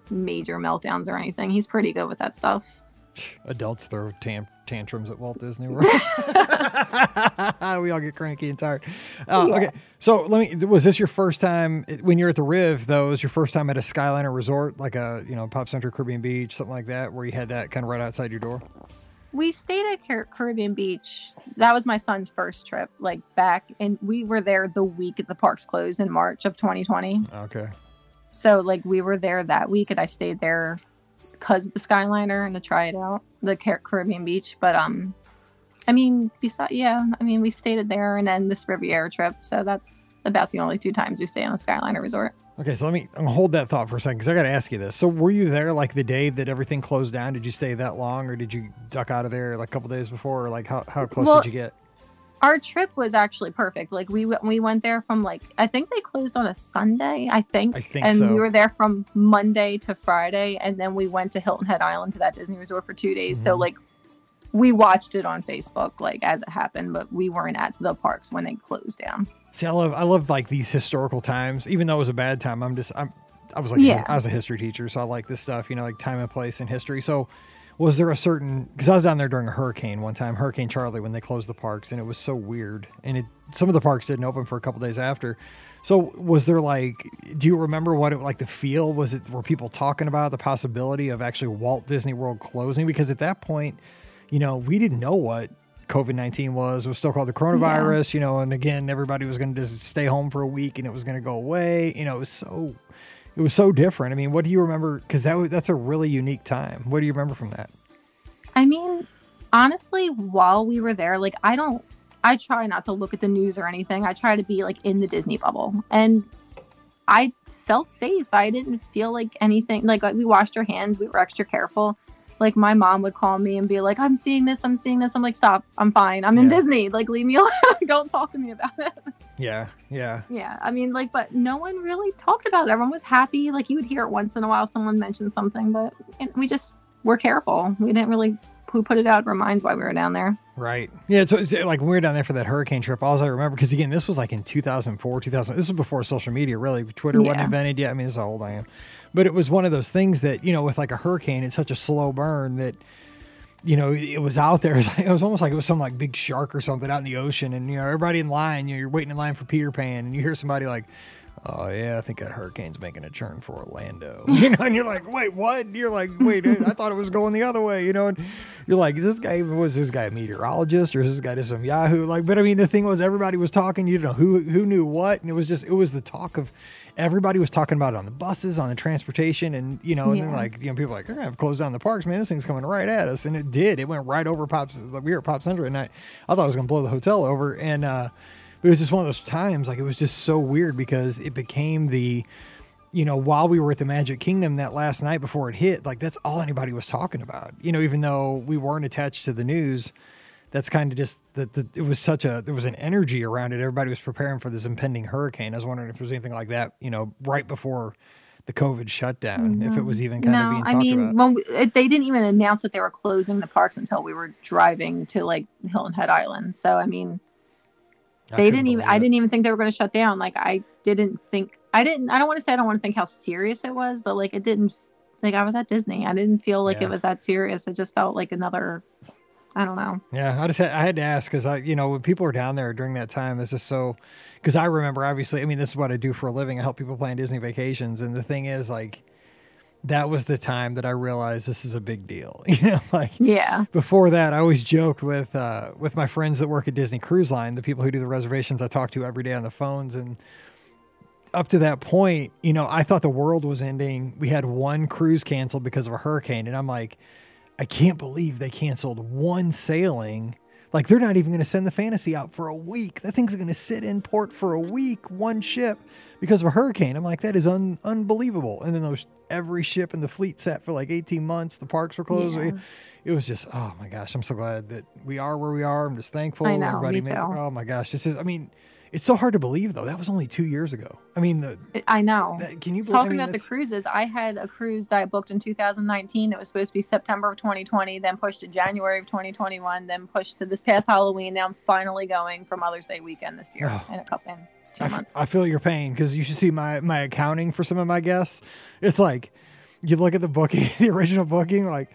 major meltdowns or anything. He's pretty good with that stuff. Adults throw tam- tantrums at Walt Disney World. [laughs] [laughs] we all get cranky and tired. Uh, Yeah. Okay, so let me. Was this your first time when you're at the Riv? Though, was your first time at a Skyliner resort, like a you know Pop Century Caribbean Beach, something like that, where you had that kind of right outside your door? we stayed at Car- Caribbean Beach. That was my son's first trip, like back, and we were there the week the parks closed in March of 2020. Okay. So like we were there that week, and I stayed there because of the Skyliner and to try it out, the Car- Caribbean Beach. But um, I mean, besides, yeah, I mean, we stayed there, and then this Riviera trip. So that's about the only two times we stayed on a Skyliner resort. Okay, so let me hold that thought for a second because I got to ask you this. So, were you there like the day that everything closed down? Did you stay that long, or did you duck out of there like a couple days before, or like how, how close Well, did you get? Our trip was actually perfect. Like we we went there from like I think they closed on a Sunday, I think, I think and so. we were there from Monday to Friday, and then we went to Hilton Head Island to that Disney resort for two days. So Mhm. like we watched it on Facebook like as it happened, but we weren't at the parks when it closed down. See, I love I love like these historical times, even though it was a bad time. I'm just I'm I was like Yeah. I was a history teacher, so I like this stuff, you know, like time and place and history. So, was there a certain because I was down there during a hurricane one time, Hurricane Charley, when they closed the parks, and it was so weird, and it some of the parks didn't open for a couple days after. So, was there like, do you remember what it like the feel? Was it were people talking about the possibility of actually Walt Disney World closing? Because at that point, you know, we didn't know what COVID 19 was. It was still called the coronavirus, you know, and again, everybody was going to just stay home for a week and it was going to go away. You know, it was so, it was so different. I mean, what do you remember? Because that was, that's a really unique time. What do you remember from that? I mean, honestly, while we were there, like I don't I try not to look at the news or anything. I try to be like in the Disney bubble. And I felt safe. I didn't feel like anything like we washed our hands, we were extra careful. Like my mom would call me and be like, I'm seeing this, I'm seeing this. I'm like, stop, I'm fine. I'm in Yeah. Disney. Like leave me [laughs] alone. don't talk to me about it. Yeah. Yeah. Yeah, I mean, like, but no one really talked about it. Everyone was happy. Like, you would hear it once in a while, someone mentioned something, but we just were careful. We didn't really who put it out of our minds while we were down there. Right. Yeah. So it's like when we were down there for that hurricane trip, all I remember, because again, this was like in 2004, 2000. This was before social media, really. Twitter wasn't invented yet. I mean, this is how old I am. But it was one of those things that, you know, with like a hurricane, it's such a slow burn that, you know, it was out there. [laughs] It was, like, it was almost like it was some like big shark or something out in the ocean. And, you know, everybody in line, you know, you're waiting in line for Peter Pan and you hear somebody like, Oh yeah, I think that hurricane's making a turn for Orlando. [laughs] You know, and you're like, wait, what? And you're like, wait, I thought it was going the other way. You know, and you're like, is this guy was this guy a meteorologist or is this guy just some Yahoo? Like, but I mean, the thing was, everybody was talking. You know, who who knew what, and it was just it was the talk of everybody was talking about it on the buses, on the transportation, and you know, and then like you know, people were like, they're gonna have to close down the parks, man. This thing's coming right at us, and it did. It went right over Pops. We were at Pop Century, and I I thought it was gonna blow the hotel over, and. uh it was just one of those times like it was just so weird because it became the you know while we were at the magic kingdom that last night before it hit like that's all anybody was talking about you know even though we weren't attached to the news that's kind of just that it was such a there was an energy around it everybody was preparing for this impending hurricane i was wondering if there was anything like that you know right before the covid shutdown if it was mm-hmm. even kind of being talked I mean, about when we, they didn't even announce that they were closing the parks until we were driving to like Hilton Head Island. So I mean, I they didn't even. believe I didn't even think they were going to shut down. Like I didn't think. I didn't. I don't want to say I don't want to think how serious it was, but like it didn't. Like I was at Disney. I didn't feel like Yeah. it was that serious. It just felt like another. I don't know. Yeah, I just had, I had to ask because I, you know, when people are down there during that time, this is so. Because I remember, obviously, I mean, this is what I do for a living. I help people plan Disney vacations, and the thing is, like, that was the time that I realized this is a big deal. [laughs] You know, like Yeah. before that, I always joked with uh, with my friends that work at Disney Cruise Line, the people who do the reservations. I talk to every day on the phones, and up to that point, you know, I thought the world was ending. We had one cruise canceled because of a hurricane, and I'm like, I can't believe they canceled one sailing. Like they're not even going to send the fantasy out for a week. That thing's going to sit in port for a week, one ship, because of a hurricane. I'm like, that is un- unbelievable. And then those every ship in the fleet sat for like 18 months. The parks were closed. Yeah. It was just, oh my gosh, I'm so glad that we are where we are. I'm just thankful. I know, Everybody me made- too. oh my gosh, this is. I mean, it's so hard to believe though. That was only two years ago. I mean, the I know. that, can you believe, I Talking mean, about the cruises, I had a cruise that I booked in 2019 that was supposed to be September of 2020, then pushed to January of 2021, then pushed to this past Halloween. Now I'm finally going for Mother's Day weekend this year Oh. in a couple in two I, f- months. I feel your pain because you should see my my accounting for some of my guests. It's like you look at the booking, [laughs] the original booking, like,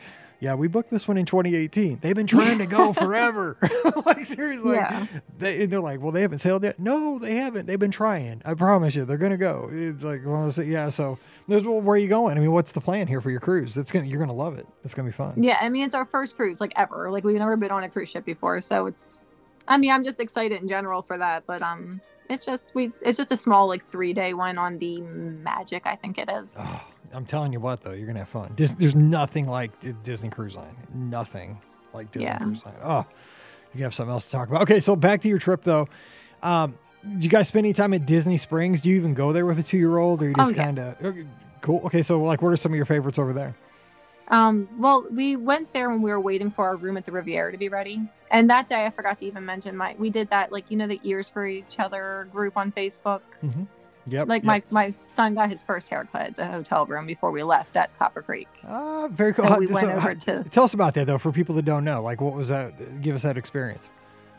yeah, we booked this one in 2018. They've been trying to go [laughs] forever. [laughs] like seriously, Yeah. they and they're like, well, they haven't sailed yet. No, they haven't. They've been trying. I promise you, they're gonna go. It's like, well, yeah. So, there's- well, where are you going? I mean, what's the plan here for your cruise? It's gonna, you're gonna love it. It's gonna be fun. yeah, I mean it's our first cruise like ever. Like we've never been on a cruise ship before, so it's. I mean, I'm just excited in general for that, but um, it's just we it's just a small like three day one on the Magic, I think it is. Oh, I'm telling you what, though, you're gonna have fun. Dis- there's nothing like Disney Cruise Line. Nothing like Disney Yeah. Cruise Line. Oh, you have something else to talk about. Okay, so back to your trip though. Um, did you guys spend any time at Disney Springs? Do you even go there with a two year old, or you Oh, just yeah. kind of cool? Okay, so like, what are some of your favorites over there? Um, well, we went there when we were waiting for our room at the Riviera to be ready. And that day I forgot to even mention my we did that like you know the ears for each other group on Facebook. Yep. Like yep. my my son got his first haircut at the hotel room before we left at Copper Creek. Ah, very cool. [laughs] So we went so over how- to- Tell us about that though, for people that don't know. Like, what was that? Give us that experience.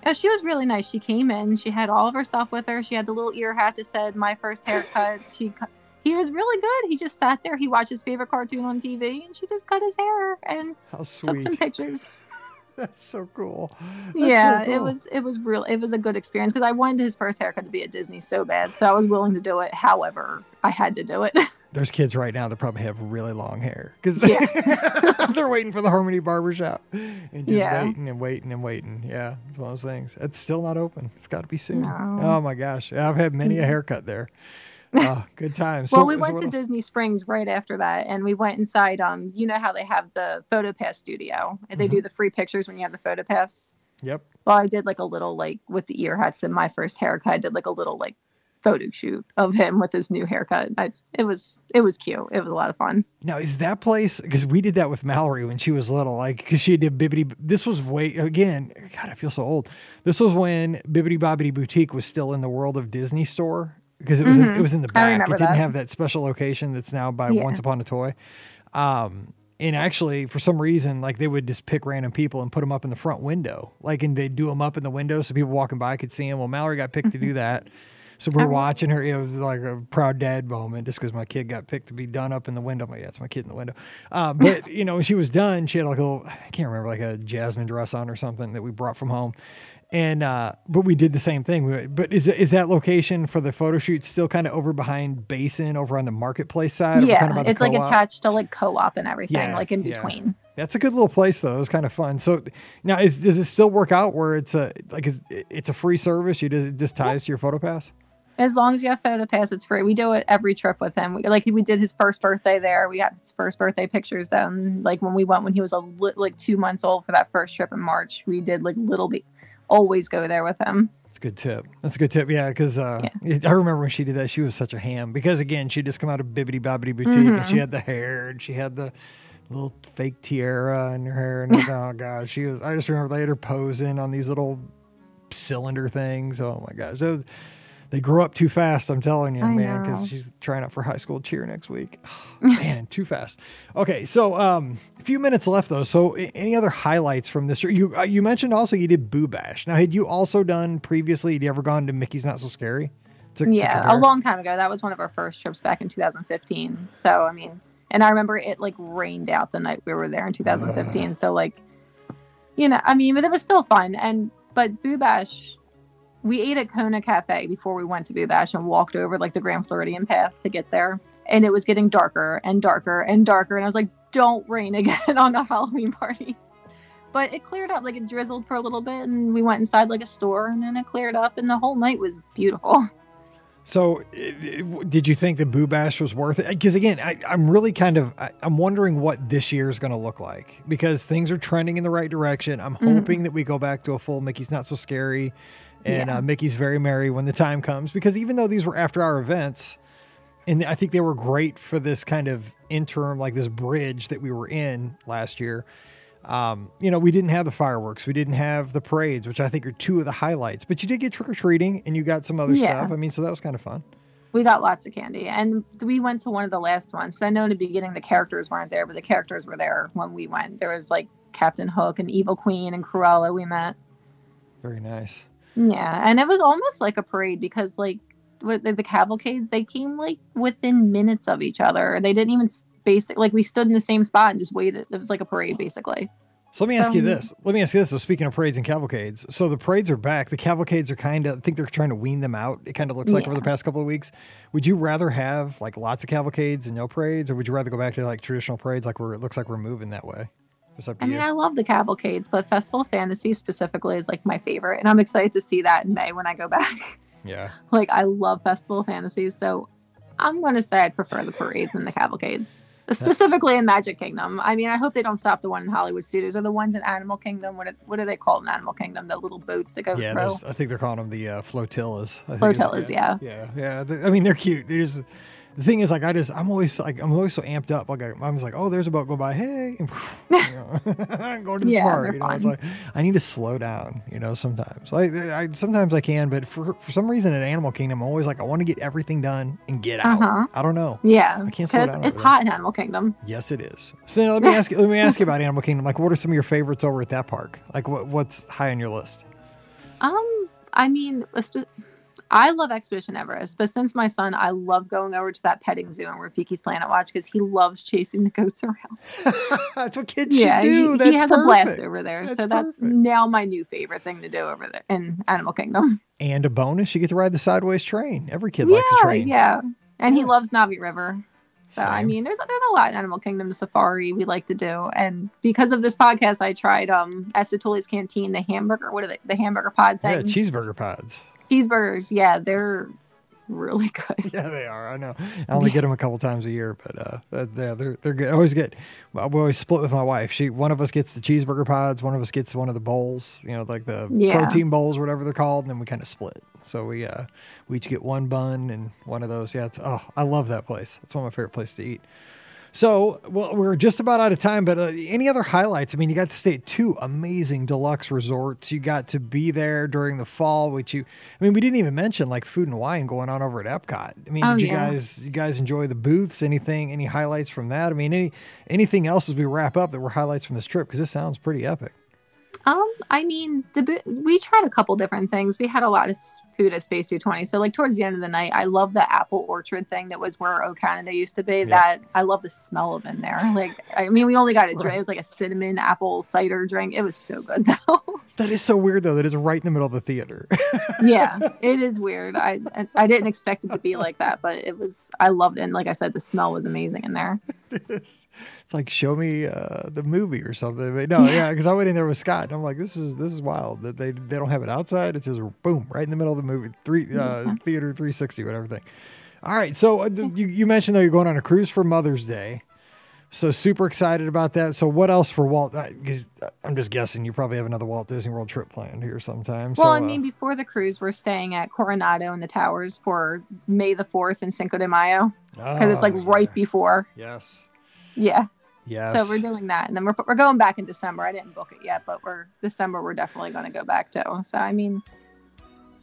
Yeah, she was really nice. She came in. She had all of her stuff with her. She had the little ear hat that said "My first haircut." She, [laughs] he was really good. He just sat there. He watched his favorite cartoon on TV, and she just cut his hair and took some pictures. [laughs] That's so cool. That's yeah, so it was it was real. It was a good experience because I wanted his first haircut to be at Disney so bad, so I was willing to do it. However, I had to do it. [laughs] There's kids right now that probably have really long hair because Yeah. [laughs] they're waiting for the Harmony Barbershop and just Yeah. waiting and waiting and waiting. Yeah, it's one of those things. It's still not open. It's got to be soon. No. Oh my gosh, I've had many a haircut there. Oh, good times. [laughs] well, So- we went what to? Disney Springs right after that, and we went inside. Um, you know how they have the PhotoPass studio? and They Mm-hmm. do the free pictures when you have the PhotoPass. Yep. Well, I did like a little like with the ear hats and my first haircut. I did like a little like photo shoot of him with his new haircut. I, it was it was cute. It was a lot of fun. Now, is that place because we did that with Mallory when she was little? Like, because she did Bibbidi. This was way again. God, I feel so old. This was when Bibbidi Bobbidi Boutique was still in the World of Disney Store because it was in, it was in the Mm-hmm. Back. It didn't that. have that special location that's now by Yeah. Once Upon a Toy. Um, and actually, for some reason, like they would just pick random people and put them up in the front window, like, and they'd do them up in the window so people walking by could see them. Well, Mallory got picked to do that. So we're Oh. watching her. It was like a proud dad moment just because my kid got picked to be done up in the window. I'm like, yeah, it's my kid in the window. Uh, [laughs] but, you know, when she was done, she had like a little, I can't remember, like a jasmine dress on or something that we brought from home. And, uh, but we did the same thing. We, but is, is that location for the photo shoot still kind of over behind Basin over on the marketplace side? Yeah, kind of it's like attached to like co-op and everything, Yeah, like in yeah. between. That's a good little place though. It was kind of fun. So now is does it still work out where it's a like is, it's a free service? You just it just ties to your photo pass? As long as you have PhotoPass, it's free. We do it every trip with him. We, like we did his first birthday there. We got his first birthday pictures done. Like when we went when he was a li- like two months old for that first trip in March. We did like little. Be- always go there with him. That's a good tip. That's a good tip. Yeah, because uh, I remember when she did that, she was such a ham. Because again, she just come out of Bibbidi Bobbidi Boutique, Mm-hmm. she had the hair, and she had the little fake tiara in her hair, and oh gosh, she was. I just remember they had her posing on these little cylinder things. Oh my gosh, those, they grow up too fast. I'm telling you, I man, because she's trying out for high school cheer next week. [sighs] man, too fast. Okay, so um, a few minutes left though. So any other highlights from this? You uh, you mentioned also you did Boo Bash. Now, had you also done previously? Had you ever gone to Mickey's Not So Scary? To, to yeah, a long time ago. That was one of our first trips back in 2015. So I mean, and I remember it like rained out the night we were there in 2015. So like, you know, I mean, but it was still fun. And but Boo Bash, we ate at Kona Cafe before we went to Boo Bash and walked over like the Grand Floridian path to get there. And it was getting darker and darker and darker. And I was like, don't rain [laughs] again on a Halloween party. But it cleared up, like it drizzled for a little bit, and we went inside like a store, and then it cleared up, and the whole night was beautiful. [laughs] So, it, it- did you think the Boo Bash was worth it? Because again, I, I'm really kind of I, I'm wondering what this year is going to look like because things are trending in the right direction. I'm Mm-hmm. hoping that we go back to a full Mickey's Not So Scary and Yeah. uh, Mickey's Very Merry when the time comes. Because even though these were after our events, and I think they were great for this kind of interim, like this bridge that we were in last year. Um, you know, we didn't have the fireworks, we didn't have the parades, which I think are two of the highlights. But you did get trick or treating, and you got some other Yeah. stuff. I mean, so that was kind of fun. We got lots of candy, and we went to one of the last ones. So I know in the beginning the characters weren't there, but the characters were there when we went. There was like Captain Hook and Evil Queen and Cruella. We met. Very nice. Yeah, and it was almost like a parade because like with the, the cavalcades, they came like within minutes of each other. They didn't even basic like we stood in the same spot and just waited. It was like a parade basically. So let me ask you this. Let me ask you this. So speaking of parades and cavalcades, so the parades are back. The cavalcades are kind of, I think they're trying to wean them out. It kind of looks like over the past couple of weeks. Would you rather have like lots of cavalcades and no parades, or would you rather go back to like traditional parades, like we're, it looks like we're moving that way? It's up to I mean. I love the cavalcades, but Festival of Fantasy specifically is like my favorite, and I'm excited to see that in May when I go back. [laughs] yeah. like I love Festival of Fantasy, so I'm going to say I'd prefer the parades and the cavalcades. specifically in Magic Kingdom. I mean, I hope they don't stop the one in Hollywood Studios or the ones in Animal Kingdom. What are, what are they called in Animal Kingdom? The little boats that go Yeah, through. I think they're calling them the uh, flotillas. I think Flotillas, yeah. yeah, yeah. Th- I mean, they're cute. They just the thing is, like, I just I'm always like I'm always so amped up. Like I, I'm just like, oh, there's a boat go by. Hey, and, [laughs] you know, [laughs] to the Yeah, smart. they're You know, it's like I need to slow down. You know, sometimes like I sometimes I can, but for for some reason at Animal Kingdom, I'm always like I want to get everything done and get out. Uh-huh. I don't know. Yeah, I can't slow down it's hot in Animal Kingdom. Yes, it is. So let me ask you. Let me ask you about Animal Kingdom. Like, what are some of your favorites over at that park? Like, what what's high on your list? Um, I mean, I love Expedition Everest, but since my son, I love going over to that petting zoo and Rafiki's Planet Watch because he loves chasing the goats around. [laughs] That's what kids yeah, should do. he, That's he has perfect. a blast over there. That's so that's perfect. now my new favorite thing to do over there in Animal Kingdom. [laughs] And a bonus, you get to ride the sideways train. Every kid likes a yeah, train. yeah, and he loves Na'vi River. So I mean, there's there's a lot in Animal Kingdom safari we like to do, and because of this podcast, I tried um at Satu'li's Canteen the hamburger. What are they? The hamburger pod Yeah, cheeseburger pods. Cheeseburgers. Yeah, they're really [laughs] good. Yeah, they are. I know. I only get them a couple times a year, but uh, uh, yeah, they're they're good. I always get. Well, we always split with my wife. She one of us gets the cheeseburger pods, one of us gets one of the bowls. You know, like the Yeah. protein bowls, whatever they're called, and then we kind of split. So we uh we each get one bun and one of those. Yeah, it's oh, I love that place. It's one of my favorite places to eat. So, well, we're just about out of time, but uh, any other highlights? I mean, you got to stay at two amazing deluxe resorts. You got to be there during the fall, which you, I mean, we didn't even mention like food and wine going on over at Epcot. I mean, Oh, did you yeah. guys, you guys enjoy the booths? Anything, any highlights from that? I mean, any, anything else as we wrap up that were highlights from this trip? Because this sounds pretty epic. Um, I mean, the we tried a couple different things. We had a lot of food at Space 220. So, like towards the end of the night, I love the apple orchard thing that was where O Canada used to be. That I love the smell of in there. [laughs] Like, I mean, we only got a drink. It was like a cinnamon apple cider drink. It was so good [laughs] though. That is so weird though. That it's right in the middle of the theater. [laughs] yeah, it is weird. I I- I didn't expect it to be like that, but it was. I loved it. And like I said, the smell was amazing in there. It's like show me uh, the movie or something. But no, yeah, because I went in there with Scott and I'm like, this is this is wild that they they don't have it outside. It's just boom right in the middle of the movie, three uh, theater 360, whatever thing. All right, so uh, you you mentioned though you're going on a cruise for Mother's Day. So super excited about that. So what else for Walt? uh, 'cause I'm just guessing you probably have another Walt Disney World trip planned here sometime. Well, so, I uh, mean, before the cruise, we're staying at Coronado in the Towers for May the 4th and Cinco de Mayo because it's like oh, right before. Yes. Yeah. Yes. So we're doing that, and then we're we're going back in December. I didn't book it yet, but we're December. We're definitely going to go back to. So I mean,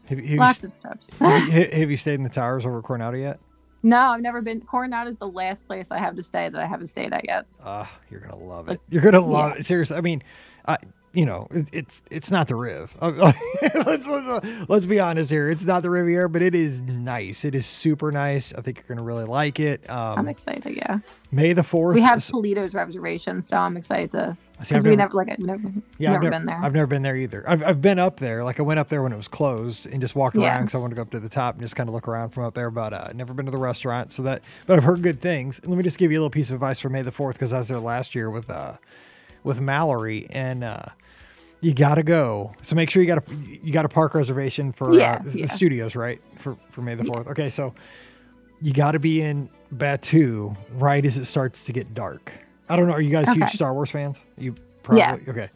have, you- have, lots you, [laughs] of trips. have, you, stayed in the towers over Coronado yet? no, I've never been. Coronado is the last place I have to stay that I haven't stayed at yet. Ah, you're gonna love it. You're gonna love yeah. it. Seriously, I mean, I, you know, it, it's it's not the Riv. [laughs] let's, let's, let's be honest here. It's not the Riviera, but it is nice. It is super nice. I think you're gonna really like it. I'm Um, excited. Yeah, May the fourth. we have Toledo's reservations, so I'm excited to because I've we never- never like I've never Yeah, never I've been there. I've never been there either. I've, I've been up there. Like I went up there when it was closed and just walked Yeah. around because I wanted to go up to the top and just kind of look around from up there. But uh, never been to the restaurant. So that, but I've heard good things. And let me just give you a little piece of advice for May the Fourth because I was there last year with uh, with Mallory and uh, you got to go. So make sure you got a you got a park reservation for Yeah, uh, the studios, right? For for May the Fourth. Okay, so you got to be in Batuu right as it starts to get dark. I don't know. Are you guys huge Star Wars fans? You probably Yeah. okay.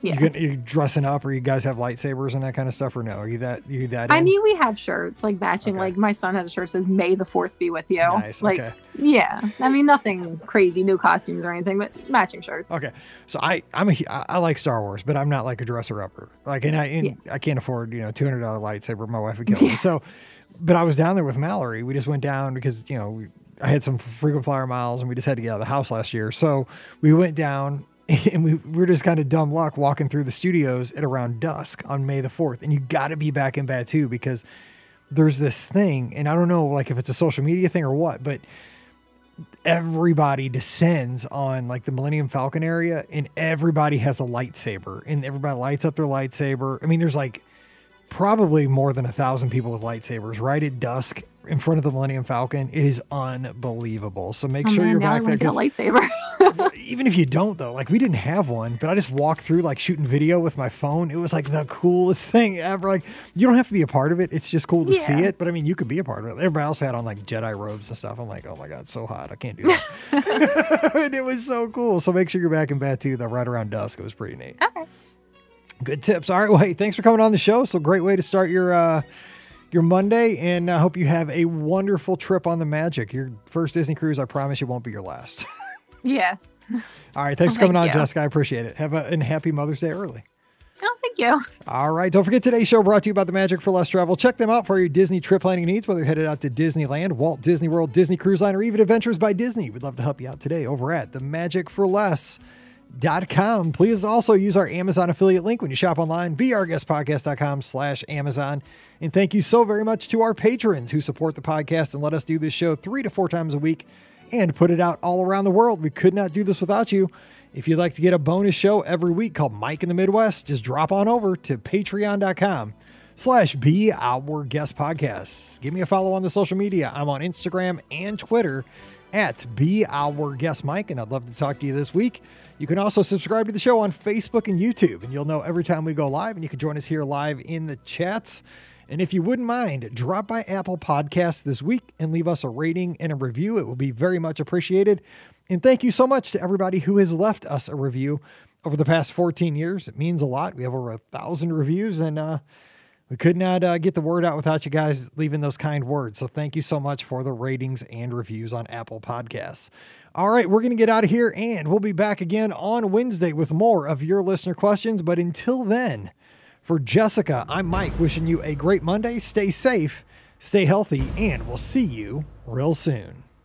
Yeah. You, can, you dressing up, or you guys have lightsabers and that kind of stuff, or no? Are you that you that? I in? mean, we have shirts like matching. Okay. Like my son has a shirt that says "May the Fourth be with you." nice. Like, okay, yeah. I mean, nothing crazy, new costumes or anything, but matching shirts. okay. So I I'm a I, I like Star Wars, but I'm not like a dresser upper. Like, and I and I can't afford you know two hundred dollar lightsaber. My wife would kill me. Yeah. So, but I was down there with Mallory. We just went down because you know we, I had some frequent flyer miles, and we just had to get out of the house last year. So we went down. [laughs] And we, we were just kind of dumb luck walking through the studios at around dusk on May the 4th. And you got to be back in Batuu because there's this thing, and I don't know like if it's a social media thing or what, but everybody descends on like the Millennium Falcon area and everybody has a lightsaber and everybody lights up their lightsaber. I mean, there's like probably more than a thousand people with lightsabers right at dusk in front of the Millennium Falcon. It is unbelievable. So make Oh, sure man, you're back there. get a lightsaber. [laughs] even if you don't though, like we didn't have one, but I just walked through like shooting video with my phone. It was like the coolest [laughs] thing ever. Like you don't have to be a part of it. It's just cool to see it. But I mean, you could be a part of it. Everybody else had on like Jedi robes and stuff. I'm like, oh my god, so hot. I can't do that. [laughs] and it was so cool. So make sure you're back in Batuu. right around dusk. It was pretty neat. Okay. Good tips. All right. Well, hey, thanks for coming on the show. So great way to start your uh, your Monday, and I hope you have a wonderful trip on the Magic. Your first Disney cruise. I promise it won't be your last. [laughs] Yeah. All right. Thanks for [laughs] Thank coming on, you. Jessica. I appreciate it. Have a and happy Mother's Day early. Oh, thank you. All right. Don't forget today's show brought to you by the Magic for Less Travel. Check them out for your Disney trip planning needs, whether you're headed out to Disneyland, Walt Disney World, Disney Cruise Line, or even Adventures by Disney. We'd love to help you out today over at the Magic for Less. Dot com. Please also use our Amazon affiliate link when you shop online, beourguestpodcast.com slash Amazon. And thank you so very much to our patrons who support the podcast and let us do this show three to four times a week and put it out all around the world. We could not do this without you. If you'd like to get a bonus show every week called Mike in the Midwest, just drop on over to patreon.com slash be our guest podcasts. Give me a follow on the social media. I'm on Instagram and Twitter at be our guest Mike, and I'd love to talk to you this week. You can also subscribe to the show on Facebook and YouTube, and you'll know every time we go live, and you can join us here live in the chats. And if you wouldn't mind, drop by Apple Podcasts this week and leave us a rating and a review. It will be very much appreciated. And thank you so much to everybody who has left us a review over the past 14 years. It means a lot. We have over a thousand reviews, and uh, we could not uh, get the word out without you guys leaving those kind words. So thank you so much for the ratings and reviews on Apple Podcasts. All right, we're going to get out of here, and we'll be back again on Wednesday with more of your listener questions. But until then, for Jessica, I'm Mike, wishing you a great Monday. Stay safe, stay healthy, and we'll see you real soon.